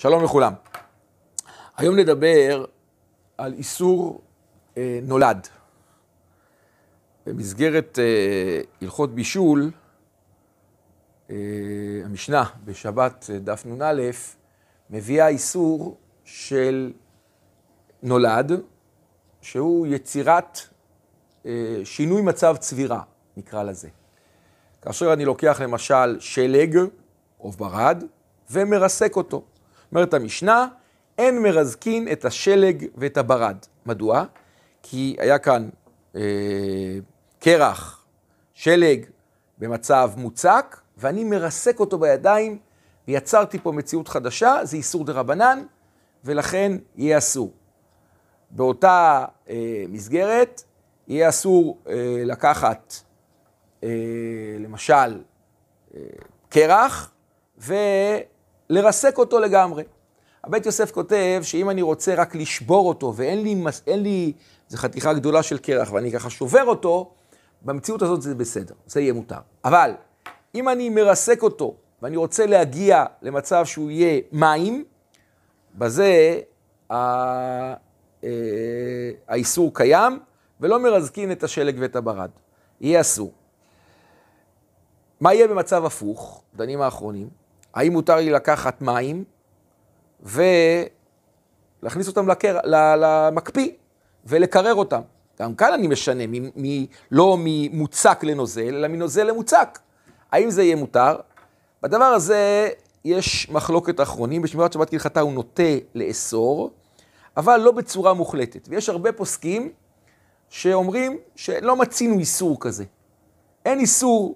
שלום לכולם. היום נדבר על איסור אה, נולד. במסגרת אה, הלכות בישול, אה, המשנה בשבת אה, דף נ"א מביאה איסור של נולד, שהוא יצירת אה, שינוי מצב צבירה, נקרא לזה. כאשר אני לוקח למשל שלג או ברד ומרסק אותו. אומרת המשנה, אין מרזקין את השלג ואת הברד. מדוע? כי היה כאן אה, קרח, שלג, במצב מוצק, ואני מרסק אותו בידיים, ויצרתי פה מציאות חדשה, זה איסור דה רבנן, ולכן יהיה אסור. באותה אה, מסגרת, יהיה אסור אה, לקחת, אה, למשל, אה, קרח, ולרסק אותו לגמרי. הבית יוסף כותב שאם אני רוצה רק לשבור אותו, ואין לי, לי, זו חתיכה גדולה של קרח, ואני ככה שובר אותו, במציאות הזאת זה בסדר, זה יהיה מותר. אבל אם אני מרסק אותו, ואני רוצה להגיע למצב שהוא יהיה מים, בזה. אה, האיסור קיים, ולא מרזקין את השלג ואת הברד. יהיה אסור. מה יהיה במצב הפוך, דנים האחרונים? האם מותר לי לקחת מים ולהכניס אותם לקר... למקפיא ולקרר אותם? גם כאן אני משנה, מ... מ... לא ממוצק לנוזל, אלא מנוזל למוצק. האם זה יהיה מותר? בדבר הזה יש מחלוקת אחרונים, בשמירת שבת כהלכתה הוא נוטה לאסור, אבל לא בצורה מוחלטת. ויש הרבה פוסקים שאומרים שלא מצינו איסור כזה. אין איסור,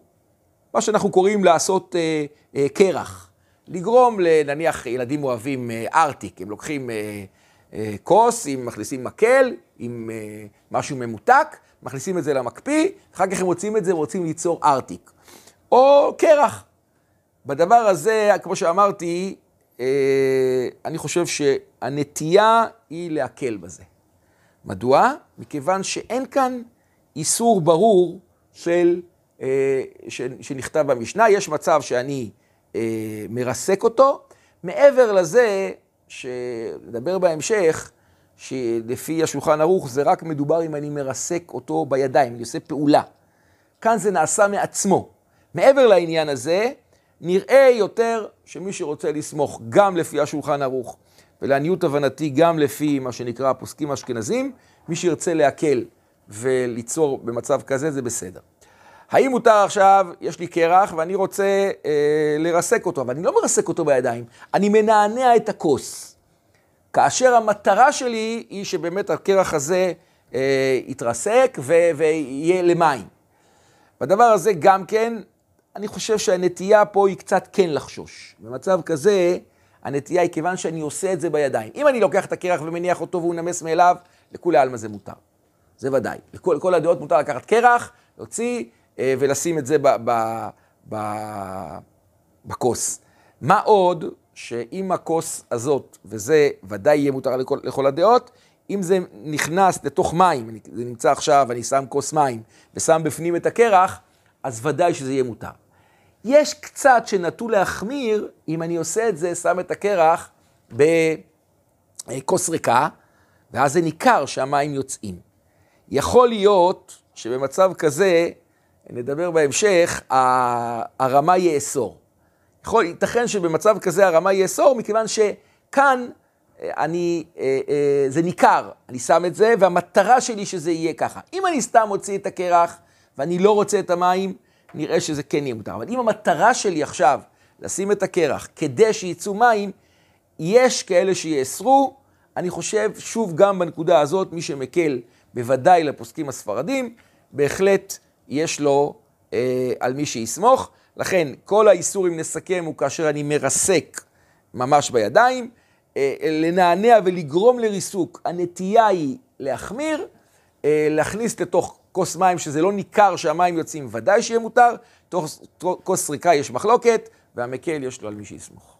מה שאנחנו קוראים לעשות אה, אה, קרח. לגרום, נניח ילדים אוהבים אה, ארטיק, הם לוקחים אה, אה, כוס, אם מכניסים מקל, עם אה, משהו ממותק, מכניסים את זה למקפיא, אחר כך הם מוצאים את זה ורוצים ליצור ארטיק. או קרח. בדבר הזה, כמו שאמרתי, אה, אני חושב שהנטייה היא להקל בזה. מדוע? מכיוון שאין כאן איסור ברור של, שנכתב במשנה. יש מצב שאני אה, מרסק אותו. מעבר לזה, שנדבר בהמשך, שלפי השולחן ערוך זה רק מדובר אם אני מרסק אותו בידיים, אני עושה פעולה. כאן זה נעשה מעצמו. מעבר לעניין הזה, נראה יותר שמי שרוצה לסמוך גם לפי השולחן ערוך ולעניות הבנתי גם לפי מה שנקרא הפוסקים האשכנזים, מי שירצה להקל וליצור במצב כזה זה בסדר. האם מותר עכשיו, יש לי קרח ואני רוצה אה, לרסק אותו, אבל אני לא מרסק אותו בידיים, אני מנענע את הכוס. כאשר המטרה שלי היא שבאמת הקרח הזה אה, יתרסק ו- ויהיה למים. בדבר הזה גם כן אני חושב שהנטייה פה היא קצת כן לחשוש. במצב כזה, הנטייה היא כיוון שאני עושה את זה בידיים. אם אני לוקח את הקרח ומניח אותו והוא נמס מאליו, לכולי עלמא זה מותר. זה ודאי. לכל, לכל הדעות מותר לקחת קרח, להוציא ולשים את זה בכוס. מה עוד שאם הכוס הזאת, וזה ודאי יהיה מותר לכל, לכל הדעות, אם זה נכנס לתוך מים, זה נמצא עכשיו, אני שם כוס מים ושם בפנים את הקרח, אז ודאי שזה יהיה מותר. יש קצת שנטו להחמיר, אם אני עושה את זה, שם את הקרח בכוס ריקה, ואז זה ניכר שהמים יוצאים. יכול להיות שבמצב כזה, נדבר בהמשך, הרמה יאסור. יכול, ייתכן שבמצב כזה הרמה יאסור, מכיוון שכאן אה, אני, אה, אה, זה ניכר, אני שם את זה, והמטרה שלי שזה יהיה ככה. אם אני סתם מוציא את הקרח ואני לא רוצה את המים, נראה שזה כן יהיה מותר. אבל אם המטרה שלי עכשיו לשים את הקרח כדי שיצאו מים, יש כאלה שיאסרו. אני חושב, שוב, גם בנקודה הזאת, מי שמקל, בוודאי לפוסקים הספרדים, בהחלט יש לו אה, על מי שיסמוך. לכן, כל האיסור, אם נסכם, הוא כאשר אני מרסק ממש בידיים. אה, לנענע ולגרום לריסוק, הנטייה היא להחמיר, אה, להכניס לתוך כוס מים שזה לא ניכר שהמים יוצאים, ודאי שיהיה מותר, תוך כוס ריקה יש מחלוקת, והמקל יש לו על מי שיסמוך.